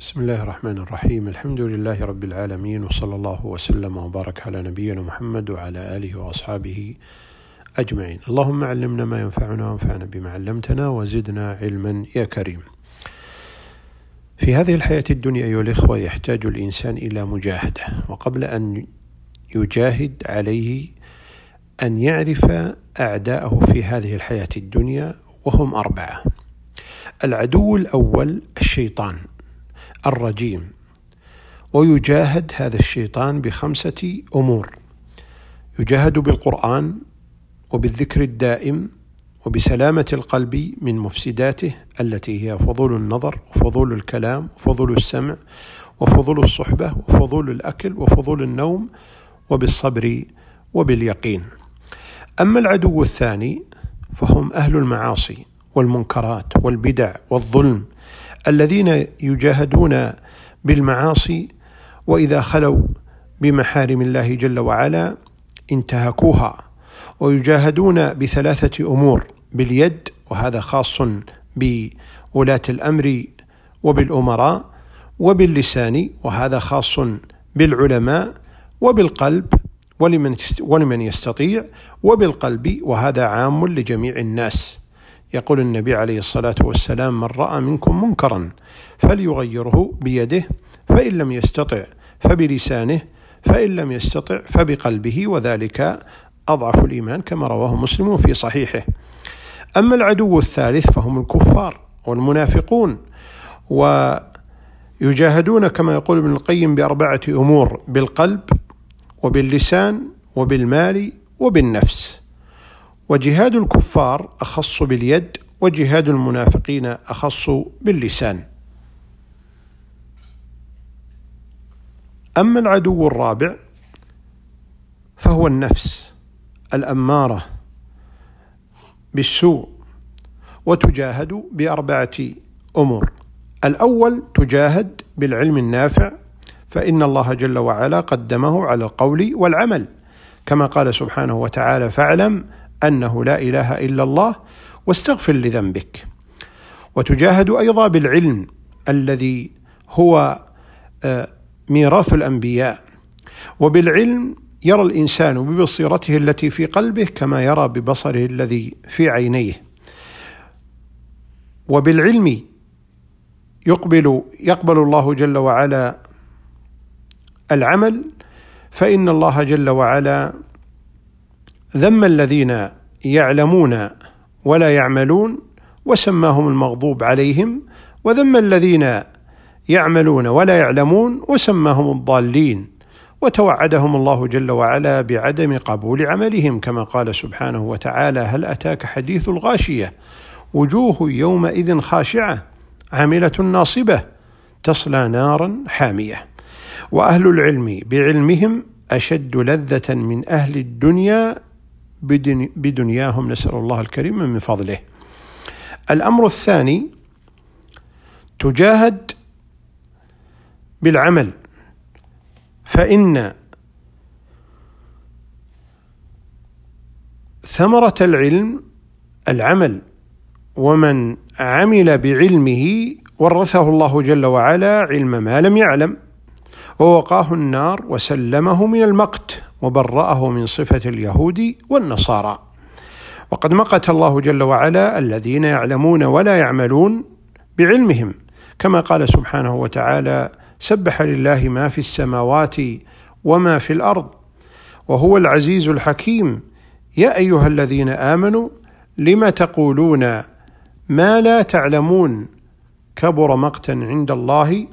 بسم الله الرحمن الرحيم الحمد لله رب العالمين وصلى الله وسلم وبارك على نبينا محمد وعلى اله واصحابه اجمعين اللهم علمنا ما ينفعنا وانفعنا بما علمتنا وزدنا علما يا كريم في هذه الحياة الدنيا ايها الاخوه يحتاج الانسان إلى مجاهده وقبل ان يجاهد عليه ان يعرف اعداءه في هذه الحياة الدنيا وهم اربعه العدو الأول الشيطان الرجيم. ويجاهد هذا الشيطان بخمسة أمور. يجاهد بالقرآن وبالذكر الدائم وبسلامة القلب من مفسداته التي هي فضول النظر وفضول الكلام وفضول السمع وفضول الصحبة وفضول الأكل وفضول النوم وبالصبر وباليقين. أما العدو الثاني فهم أهل المعاصي والمنكرات والبدع والظلم الذين يجاهدون بالمعاصي وإذا خلوا بمحارم الله جل وعلا انتهكوها ويجاهدون بثلاثة أمور باليد وهذا خاص بولاة الأمر وبالأمراء وباللسان وهذا خاص بالعلماء وبالقلب ولمن ولمن يستطيع وبالقلب وهذا عام لجميع الناس. يقول النبي عليه الصلاة والسلام من رأى منكم منكرا فليغيره بيده فإن لم يستطع فبلسانه فإن لم يستطع فبقلبه وذلك أضعف الإيمان كما رواه مسلم في صحيحه. أما العدو الثالث فهم الكفار والمنافقون ويجاهدون كما يقول ابن القيم بأربعة أمور بالقلب وباللسان وبالمال وبالنفس. وجهاد الكفار أخص باليد وجهاد المنافقين أخص باللسان. أما العدو الرابع فهو النفس الأمارة بالسوء وتجاهد بأربعة أمور. الأول تجاهد بالعلم النافع فإن الله جل وعلا قدمه على القول والعمل. كما قال سبحانه وتعالى فاعلم أنه لا إله إلا الله واستغفر لذنبك. وتجاهد أيضا بالعلم الذي هو ميراث الأنبياء. وبالعلم يرى الإنسان ببصيرته التي في قلبه كما يرى ببصره الذي في عينيه. وبالعلم يقبل يقبل الله جل وعلا العمل فإن الله جل وعلا ذم الذين يعلمون ولا يعملون وسماهم المغضوب عليهم وذم الذين يعملون ولا يعلمون وسماهم الضالين وتوعدهم الله جل وعلا بعدم قبول عملهم كما قال سبحانه وتعالى هل أتاك حديث الغاشية؟ وجوه يومئذ خاشعة عاملة ناصبة تصلى نارا حامية. وأهل العلم بعلمهم أشد لذة من أهل الدنيا بدنياهم نسأل الله الكريم من فضله. الأمر الثاني تجاهد بالعمل. فإن ثمرة العلم العمل ومن عمل بعلمه ورثه الله جل وعلا علم ما لم يعلم ووقاه النار وسلمه من المقت. وبرأه من صفة اليهود والنصارى. وقد مقت الله جل وعلا الذين يعلمون ولا يعملون بعلمهم كما قال سبحانه وتعالى سبح لله ما في السماوات وما في الأرض وهو العزيز الحكيم. يا أيها الذين آمنوا لم تقولون ما لا تعلمون؟ كبر مقتا عند الله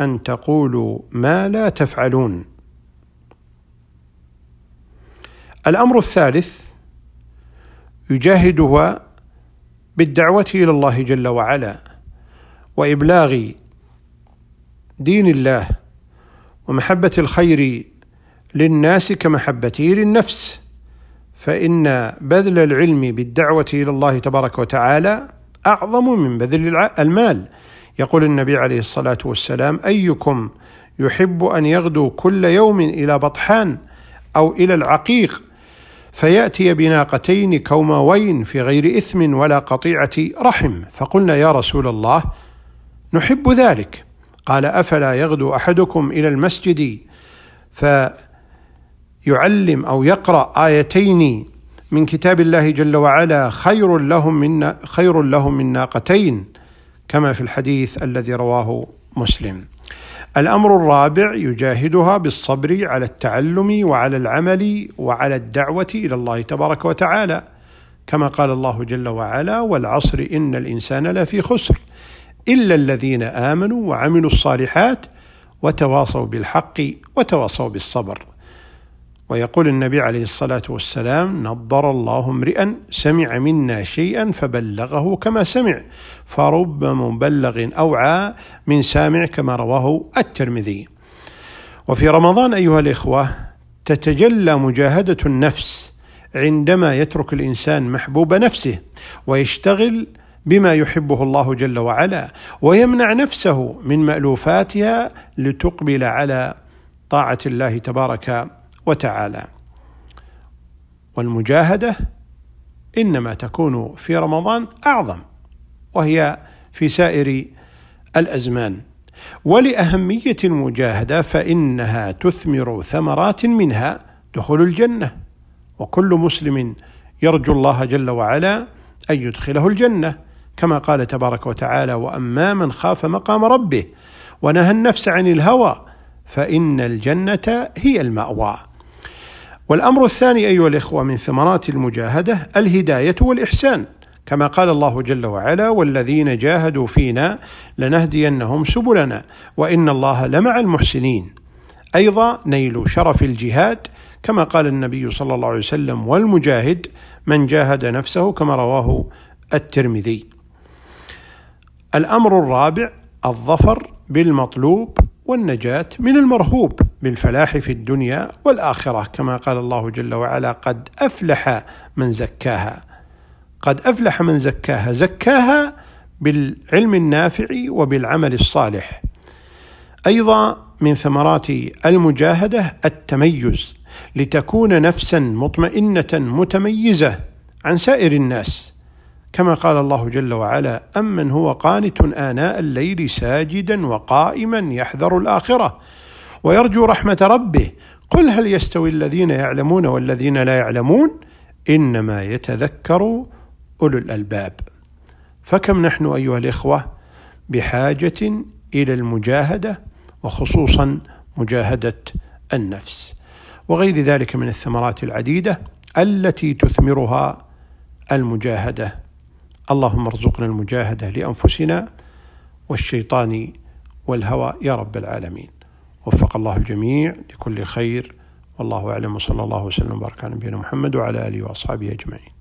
أن تقولوا ما لا تفعلون. الأمر الثالث يجاهدها بالدعوة إلى الله جل وعلا وإبلاغ دين الله ومحبة الخير للناس كمحبته للنفس. فإن بذل العلم بالدعوة إلى الله تبارك وتعالى أعظم من بذل المال. يقول النبي عليه الصلاة والسلام أيكم يحب أن يغدو كل يوم إلى بطحان أو إلى العقيق فيأتي بناقتين كوماوين في غير إثم ولا قطيعة رحم فقلنا يا رسول الله نحب ذلك قال أفلا يغدو أحدكم إلى المسجد فيعلم أو يقرأ آيتين من كتاب الله جل وعلا خير لهم من خير لهم من ناقتين كما في الحديث الذي رواه مسلم. الأمر الرابع يجاهدها بالصبر على التعلم وعلى العمل وعلى الدعوة إلى الله تبارك وتعالى. كما قال الله جل وعلا والعصر إن الإنسان لفي خسر إلا الذين آمنوا وعملوا الصالحات وتواصوا بالحق وتواصوا بالصبر. ويقول النبي عليه الصلاة والسلام نضر الله امرئا سمع منا شيئا فبلغه كما سمع فرب مبلغ أوعى من سامع كما رواه الترمذي. وفي رمضان أيها الإخوة تتجلى مجاهدة النفس عندما يترك الإنسان محبوب نفسه ويشتغل بما يحبه الله جل وعلا ويمنع نفسه من مألوفاتها لتقبل على طاعة الله تبارك وتعالى. والمجاهدة إنما تكون في رمضان أعظم وهي في سائر الأزمان. ولأهمية المجاهدة فإنها تثمر ثمرات منها دخول الجنة وكل مسلم يرجو الله جل وعلا أن يدخله الجنة كما قال تبارك وتعالى وأما من خاف مقام ربه ونهى النفس عن الهوى فإن الجنة هي المأوى والأمر الثاني أيها الإخوة من ثمرات المجاهدة الهداية والإحسان. كما قال الله جل وعلا والذين جاهدوا فينا لنهدينهم سبلنا وإن الله لمع المحسنين. أيضا نيل شرف الجهاد كما قال النبي صلى الله عليه وسلم والمجاهد من جاهد نفسه كما رواه الترمذي. الأمر الرابع الظفر بالمطلوب والنجاة من المرهوب بالفلاح في الدنيا والآخرة كما قال الله جل وعلا قد أفلح من زكاها. قد أفلح من زكاها. زكاها بالعلم النافع وبالعمل الصالح. أيضا من ثمرات المجاهدة التميز لتكون نفسا مطمئنة متميزة عن سائر الناس. كما قال الله جل وعلا امن هو قانت اناء الليل ساجدا وقائما يحذر الاخره ويرجو رحمه ربه قل هل يستوي الذين يعلمون والذين لا يعلمون؟ انما يتذكر اولو الالباب فكم نحن ايها الاخوه بحاجه إلى المجاهده وخصوصا مجاهده النفس وغير ذلك من الثمرات العديده التي تثمرها المجاهده اللهم ارزقنا المجاهدة لأنفسنا والشيطان والهوى يا رب العالمين. وفق الله الجميع لكل خير. والله أعلم وصلى الله وسلم وبارك على نبينا محمد وعلى آله وأصحابه أجمعين.